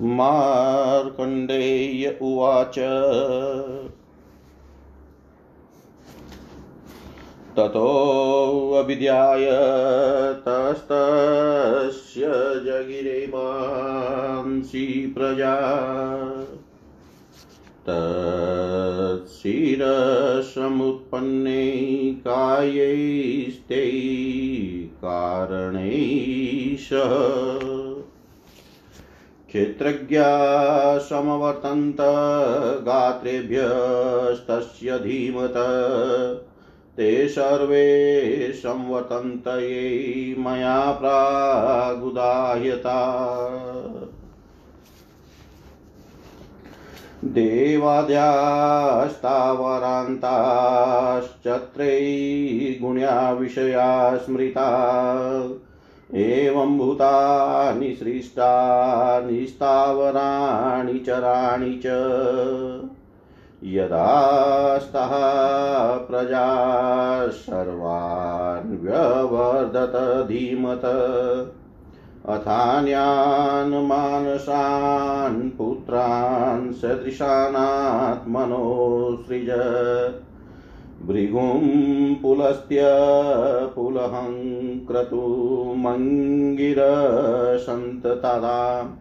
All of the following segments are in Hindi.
मार्कण्डेय उवाच। ततोऽविद्याय तस्तस्य जगिरे मांसि प्रजा। तत्शिरसमुत्पन्ने कायैस्ते कारणैष क्षेत्रज्ञा समवर्तन्त गात्रेभ्यस्तस्य धीमत। ते सर्वे संवर्तन्त ये मया प्रागुदाह्यता। देवाद्यास्तावरान्ताश्चत्रै गुण्या विषया स्मृता एवं भूतानि सृष्टानि स्थावराणि चराणि च। यदास्तः प्रजा सर्वान् व्यवर्धत धीमत अथान्यान् मानसान् पुत्रान् सदृशानात्मनो सृज भृगुं पुलस्त्य पुलहं क्रतुमङ्गिरसन्ततदा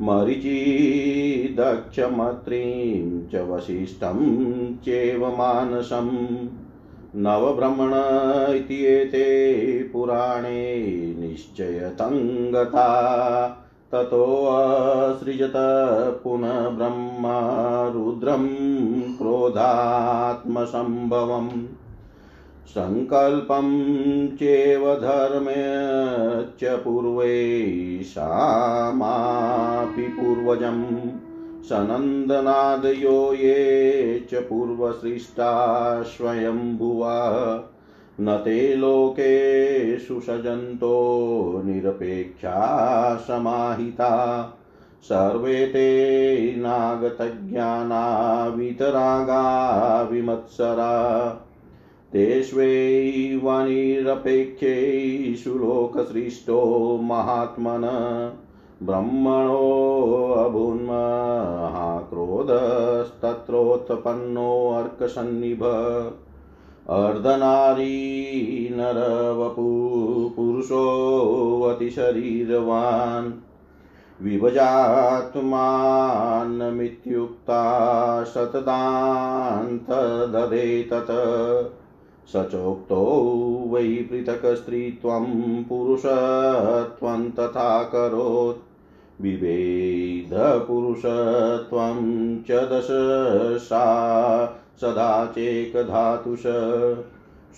मरिचिदक्षमत्रीं च वसिष्ठं चेव मानसम् नवब्रह्मण इत्येते पुराणे निश्चयतङ्गता। ततोऽसृजत पुनः ब्रह्मा रुद्रं क्रोधात्मसम्भवम्। सङ्कल्पं चेव धर्मे च पूर्वैषामापि पूर्वजम् सनन्दनादयो ये च पूर्वसृष्टा स्वयंभुवा न ते लोकेषु सजन्तो निरपेक्षा समाहिता। सर्वे ते नागतज्ञाना वितरागा विमत्सरा तेष्वैवनिरपेक्षेषु लोकसृष्टो महात्मन। ब्रह्मणोऽभून्महाक्रोधस्तत्रोत्पन्नोऽर्कसन्निभ अर्धनारी नरवपु पुरुषोऽतिशरीरवान् विभजात्मानमित्युक्ता शतदान्तदधे तत् स चोक्तो वै पृथक् स्त्रीत्वं पुरुषत्वं तथा करोत्। विभेदपुरुषत्वं च दश सा सदा चेकधातुष।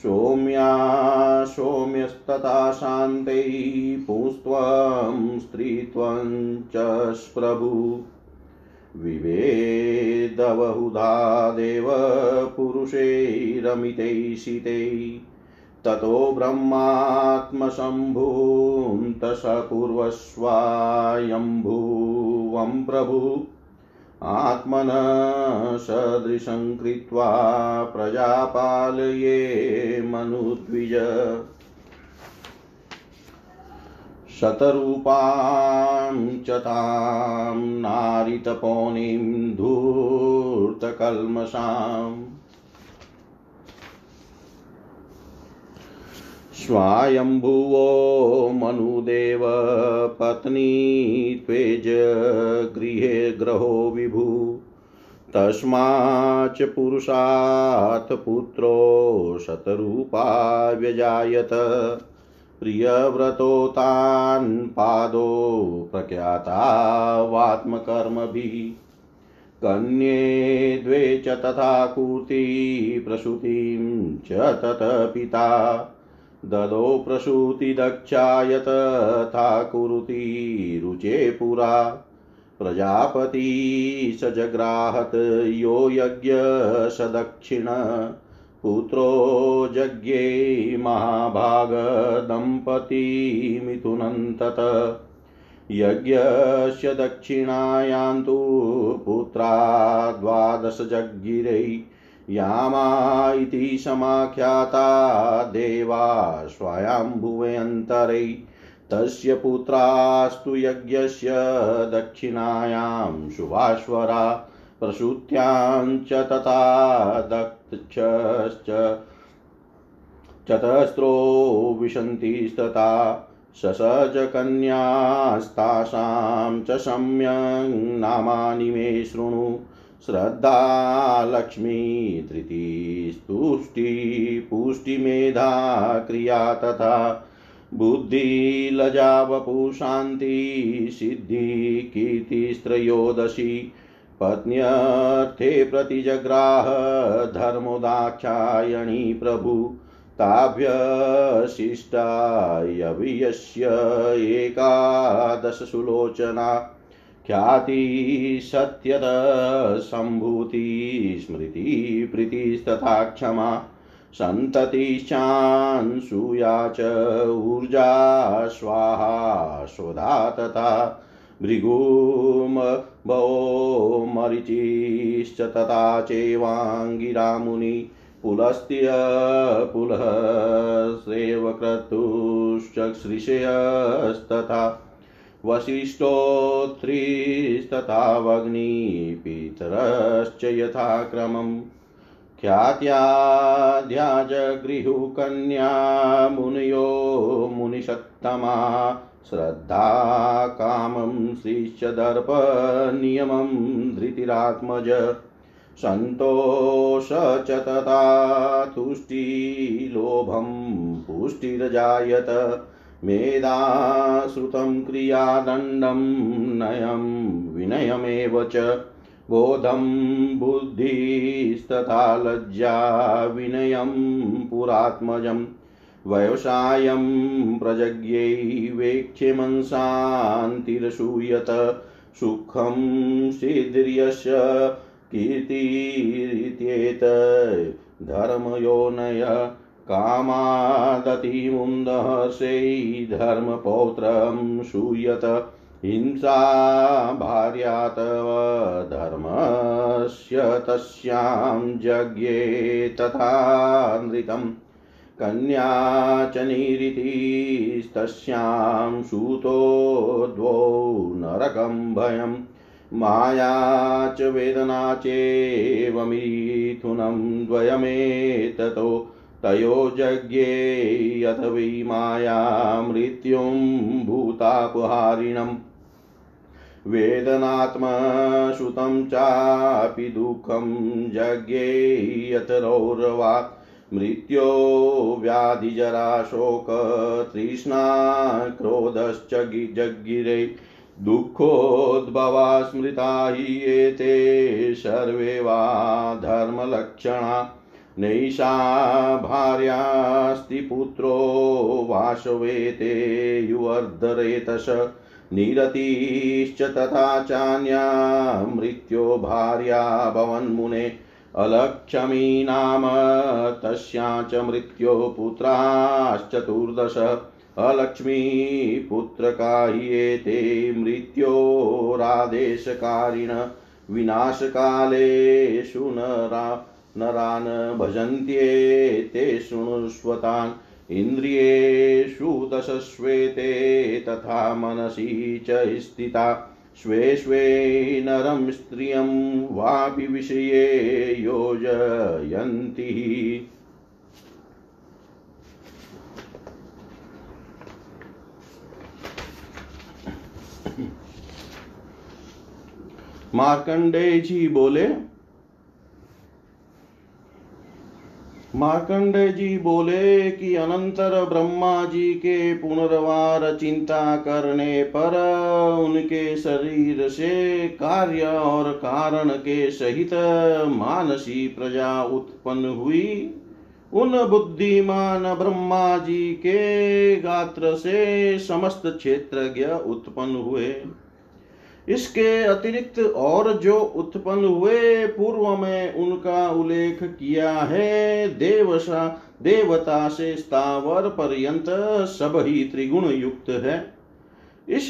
सौम्या सौम्यस्तथा शान्तै पुंस्त्वं स्त्रीत्वं च प्रभु। विवेदवहुधा देव पुरुषैरमितैषितै। ततो ब्रह्मात्मसम्भून्तसपूर्वस्वायम्भुवं प्रभु। आत्मन सदृशं कृत्वा प्रजापालये मनुद्विज। शतरूपां च तां नारितपोनिं धूर्तकल्मषाम् स्वायम्भुवो मनुदेव पत्नी त्वेज गृहे ग्रहो विभु। तस्माच्च पुरुषात् पुत्रो शतरूपा व्यजायत। प्रियव्रतो तान् पादो प्रख्यातावात्मकर्मभिः कन्ये द्वे च तथा कूर्ति प्रसूतिं च तत पिता। ददो प्रसूतिदक्षाय तथा कुरुति रुचे पुरा। प्रजापति स जग्राहत यो यज्ञ स दक्षिण पुत्रो यज्ञे महाभागदम्पतिमिथुनन्तत यज्ञस्य दक्षिणायान्तु पुत्रा द्वादशजज्ञिरै यामा इति समाख्याता देवा स्वयम्भुवेऽन्तरै तस्य पुत्रास्तु यज्ञस्य दक्षिणायां शुभाश्वरा प्रसूत्याञ्च तथा दक्षश्च चतस्रो विशन्तिस्तथा। ससजकन्यास्तासां च सम्यङ् मे शृणु। श्रद्धा लक्ष्मी धृतिस्तुष्टि पुष्टिमेधा क्रिया तथा बुद्धिलजा वपुशान्ति सिद्धि कीर्तिस्त्रयोदशी पत्न्यर्थे प्रतिजग्राह धर्मोदाख्यायणी प्रभु ताभ्यशिष्टायवियस्य एकादशसुलोचना। ख्याति सत्यत सम्भूति स्मृति प्रीतिस्तथा क्षमा, सन्ततिश्चांसूया च ऊर्जा, स्वाहा, स्वधा तथा भृगुमभो मरिचिश्च तथा चैवाङ्गिरामुनि पुलस्त्य पुलः सेवक्रतुश्च श्रीशयस्तथा वसिष्ठोत्थ्रिस्तथावग्निपितरश्च यथाक्रमम्। ख्यात्याध्याजगृहुकन्या मुनयो मुनिषत्तमा श्रद्धा कामं दर्पनियमं धृतिरात्मज सन्तोष च तथा तुष्टिलोभं पुष्टिरजायत। मेधाश्रुतं क्रियादण्डं नयं विनयमेव च बोधं बुद्धिस्तथा लज्जा विनयं पुरात्मजम् व्यवसायं प्रजज्ञैवेक्ष्यमंसान्तिरसूयत सुखं सिद्धिर्यस्य कीर्तिरित्येत धर्मयोनय कामादतिमुन्दहर्षै धर्मपौत्रं सूयत हिंसा भार्या तव धर्मस्य तस्यां यज्ञे तथा नृतम् कन्या च निरितिस्तस्यां सूतो द्वौ नरकं भयं। माया च वेदना चेवमिथुनं द्वयमेततो तयो यज्ञे अथ वै माया मृत्युं भूतापहारिणम् वेदनात्मश्रुतं चापि दुःखं यज्ञे यतरौरवात् मृत्यो व्याधिजराशोकतृष्णा क्रोधश्च जगिरे दुःखोद्भवा स्मृता हि एते सर्वे वा धर्मलक्षणा। नैषा भार्यास्ति पुत्रो वाशवेते युवर्धरेतश निरतिश्च तथा चान्या मृत्यो भार्या भवन्मुने अलक्षमी नाम तस्या च मृत्यो पुत्राश्चतुर्दश पुत्रकाह्येते मृत्योरादेशकारिण विनाशकालेषु नरा नरान् भजन्त्येते शृणुष्वतान् इन्द्रियेषु दशस्वेते तथा मनसि च स्थिता। स्वे स्वे नरं स्त्रियं वापि विषये योजयन्ति। मार्कंडेय जी बोले मार्कंडे जी बोले कि अनंतर ब्रह्मा जी के पुनर्वार चिंता करने पर उनके शरीर से कार्य और कारण के सहित मानसी प्रजा उत्पन्न हुई। उन बुद्धिमान ब्रह्मा जी के गात्र से समस्त क्षेत्रज्ञ उत्पन्न हुए। इसके अतिरिक्त और जो उत्पन्न हुए पूर्व में उनका उल्लेख किया है देवसा देवता से स्थावर पर्यंत सब ही त्रिगुण युक्त है। इस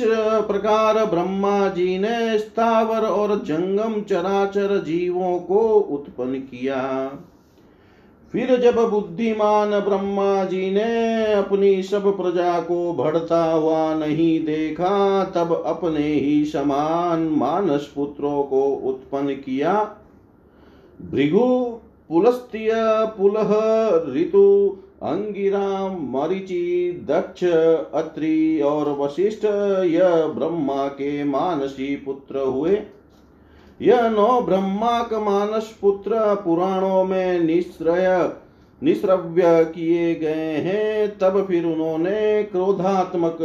प्रकार ब्रह्मा जी ने स्थावर और जंगम चराचर जीवों को उत्पन्न किया। फिर जब बुद्धिमान ब्रह्मा जी ने अपनी सब प्रजा को बढ़ता हुआ नहीं देखा, तब अपने ही समान मानस पुत्रों को उत्पन्न किया। भृगु, पुलस्त्य, पुलह, ऋतु, अंगिरा, मरिचि, दक्ष, अत्रि और वशिष्ठ, यह ब्रह्मा के मानसी पुत्र हुए। यह नौ ब्रह्मा का मानस पुत्र पुराणों में निश्रय, निश्रव्य किए गए हैं। तब फिर उन्होंने क्रोधात्मक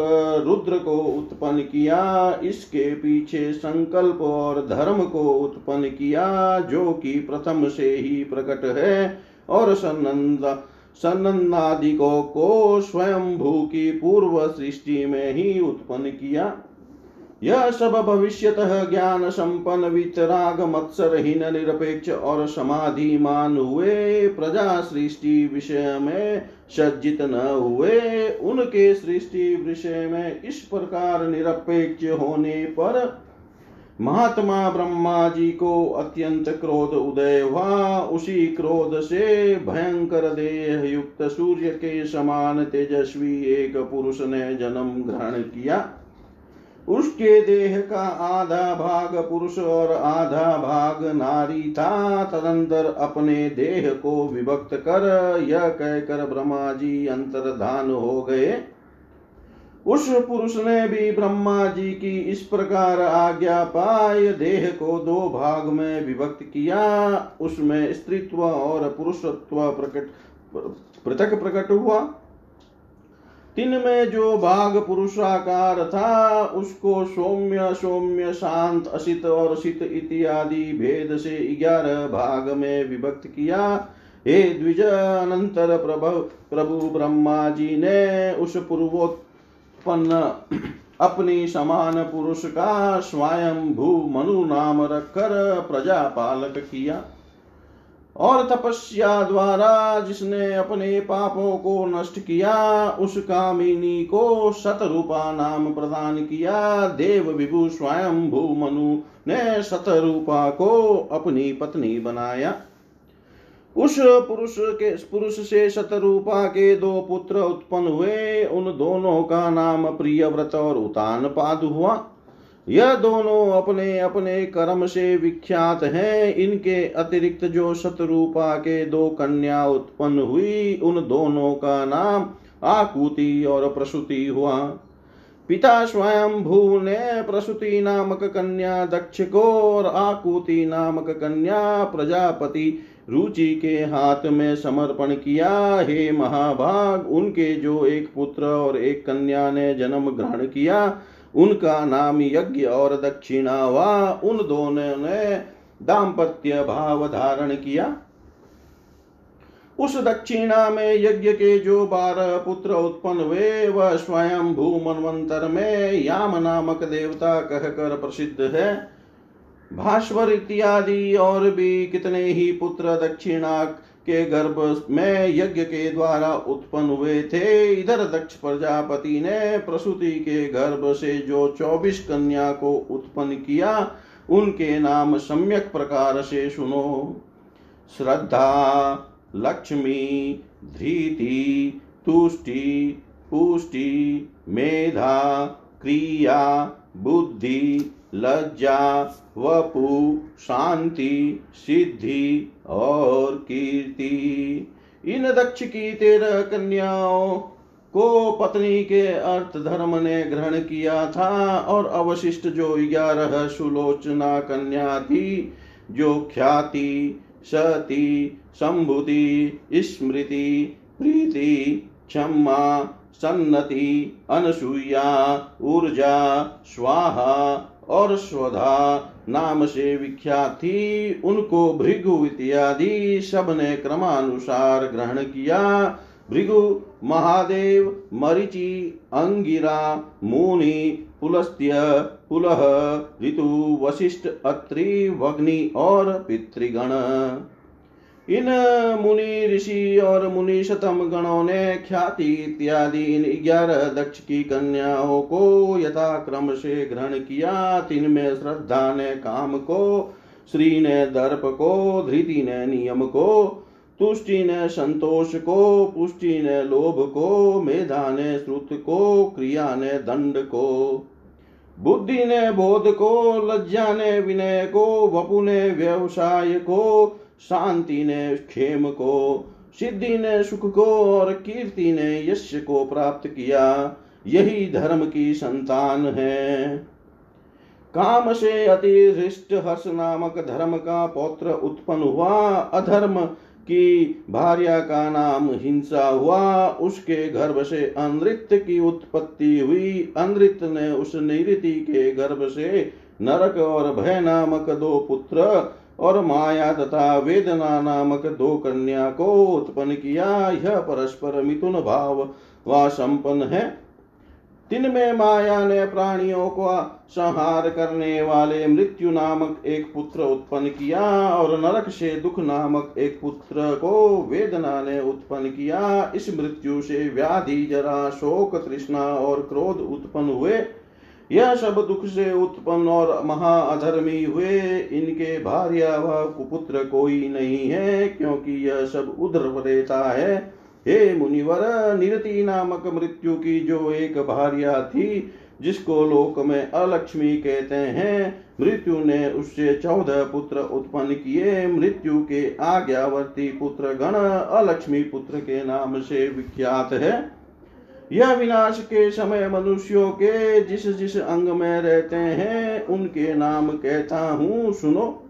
रुद्र को उत्पन्न किया, इसके पीछे संकल्प और धर्म को उत्पन्न किया, जो कि प्रथम से ही प्रकट है। और सनंद सनंदादिकों को स्वयं भू की पूर्व सृष्टि में ही उत्पन्न किया। यह सब भविष्यतः ज्ञान संपन्न वितराग मत्सरहीन निरपेक्ष और समाधिमान हुए प्रजा सृष्टि विषय में सज्जित न हुए, उनके सृष्टि विषय में इस प्रकार निरपेक्ष होने पर महात्मा ब्रह्मा जी को अत्यंत क्रोध उदय हुआ। उसी क्रोध से भयंकर देह युक्त सूर्य के समान तेजस्वी एक पुरुष ने जन्म ग्रहण किया। उसके देह का आधा भाग पुरुष और आधा भाग नारी था। तदंतर अपने देह को विभक्त कर यह कहकर ब्रह्मा जी अंतर्धान हो गए। उस पुरुष ने भी ब्रह्मा जी की इस प्रकार आज्ञा पाय देह को दो भाग में विभक्त किया। उसमें स्त्रीत्व और पुरुषत्व प्रकट, पृथक प्रकट हुआ। तीन में जो भाग पुरुषाकार था, उसको सौम्य सौम्य शांत, असित और शीत इत्यादि भेद से ग्यारह भाग में विभक्त किया। हे द्विज अनंतर प्रभु प्रभु ब्रह्मा जी ने उस पूर्वोत्पन्न अपनी समान पुरुष का स्वयं भू मनु नाम रखकर प्रजा पालक किया। और तपस्या द्वारा जिसने अपने पापों को नष्ट किया, उस कामिनी को शतरूपा नाम प्रदान किया। देव विभु स्वयं मनु ने शतरूपा को अपनी पत्नी बनाया। उस पुरुष के, पुरुष से शतरूपा के दो पुत्र उत्पन्न हुए। उन दोनों का नाम प्रियव्रत और उतान पाद हुआ। यह दोनों अपने अपने कर्म से विख्यात हैं। इनके अतिरिक्त जो शतरूपा के दो कन्या उत्पन्न हुई, उन दोनों का नाम आकुति और प्रसूति हुआ। पिता स्वयं भू ने प्रसूति नामक कन्या, दक्ष को और आकुति नामक कन्या, प्रजापति रुचि के हाथ में समर्पण किया। हे महाभाग, उनके जो एक पुत्र और एक कन्या ने जन्म ग्रहण किया उनका नाम यज्ञ और दक्षिणा हुआ उन दोनों ने दाम्पत्य भाव धारण किया। उस दक्षिणा में यज्ञ के जो बारह पुत्र उत्पन्न हुए, वह स्वयं भू मनवंतर में याम नामक देवता कहकर प्रसिद्ध है। भास्वर इत्यादि और भी कितने ही पुत्र दक्षिणा के गर्भ में यज्ञ के द्वारा उत्पन्न हुए थे। इधर दक्ष प्रजापति ने प्रसूति के गर्भ से जो चौबीस कन्या को उत्पन्न किया, उनके नाम सम्यक प्रकार से सुनो। श्रद्धा, लक्ष्मी, धृति, तुष्टि, पुष्टि, मेधा, क्रिया, बुद्धि लज्जा, वपु, शांति, सिद्धि और कीर्ति। इन दक्ष की तेरह कन्याओं को पत्नी के अर्थ धर्म ने ग्रहण किया था और अवशिष्ट जो ग्यारह सुलोचना कन्या थी, जो ख्याति, सती, संभुति, स्मृति, प्रीति, क्षमा सन्नति अनसुईया ऊर्जा, स्वाहा और स्वधा, नाम से विख्यात थी उनको भृगु इत्यादि सबने क्रमानुसार ग्रहण किया। भृगु, महादेव, मरिचि, अंगिरा, मुनि, पुलस्त्य, पुलह, ऋतु, वशिष्ठ, अत्रि, वग्नि और पितृगण। इन मुनि ऋषि और मुनि शतम गणों ने ख्याति इत्यादि इन ग्यारह दक्ष की कन्याओं को यथा क्रम से ग्रहण किया। तीन में श्रद्धा ने काम को, श्री ने दर्प को, धृति ने नियम को, तुष्टि ने संतोष को, पुष्टि ने लोभ को, मेधा ने श्रुत को, क्रिया ने दंड को। बुद्धि ने बोध को, लज्जा ने विनय को, वपु ने व्यवसाय को शांति ने क्षेम को, सिद्धि ने सुख को और कीर्ति ने यश को प्राप्त किया। यही धर्म की संतान है। काम से अतिरिष्ट हर्ष नामक धर्म का पौत्र उत्पन्न हुआ। अधर्म की भार्या का नाम हिंसा हुआ। उसके गर्भ से अनृत की उत्पत्ति हुई। अनृत ने उस निरति के गर्भ से नरक और भय नामक दो पुत्र और माया तथा वेदना नामक दो कन्या को उत्पन्न किया। यह परस्पर मिथुन भाव व संपन्न है। में माया ने प्राणियों को संहार करने वाले मृत्यु नामक एक पुत्र उत्पन्न किया और नरक से दुख नामक एक पुत्र को वेदना ने उत्पन्न किया। इस मृत्यु से व्याधि, जरा, शोक, तृष्णा और क्रोध उत्पन्न हुए। यह सब दुख से उत्पन्न और महा अधर्मी हुए। इनके भार्या व कुपुत्र कोई नहीं है, क्योंकि यह सब उधर रहता है। हे मुनिवर, निरति नामक मृत्यु की जो एक भार्या थी, जिसको लोक में अलक्ष्मी कहते हैं, मृत्यु ने उससे चौदह पुत्र उत्पन्न किए। मृत्यु के आज्ञावर्ती पुत्र गण अलक्ष्मी पुत्र के नाम से विख्यात है। यह विनाश के समय मनुष्यों के जिस जिस अंग में रहते हैं, उनके नाम कहता हूँ, सुनो।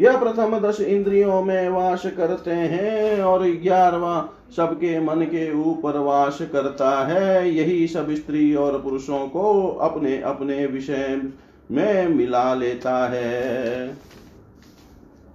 यह प्रथम दस इंद्रियों में वास करते हैं और ग्यारहवा सबके मन के ऊपर वास करता है। यही सब स्त्री और पुरुषों को अपने अपने विषय में मिला लेता है।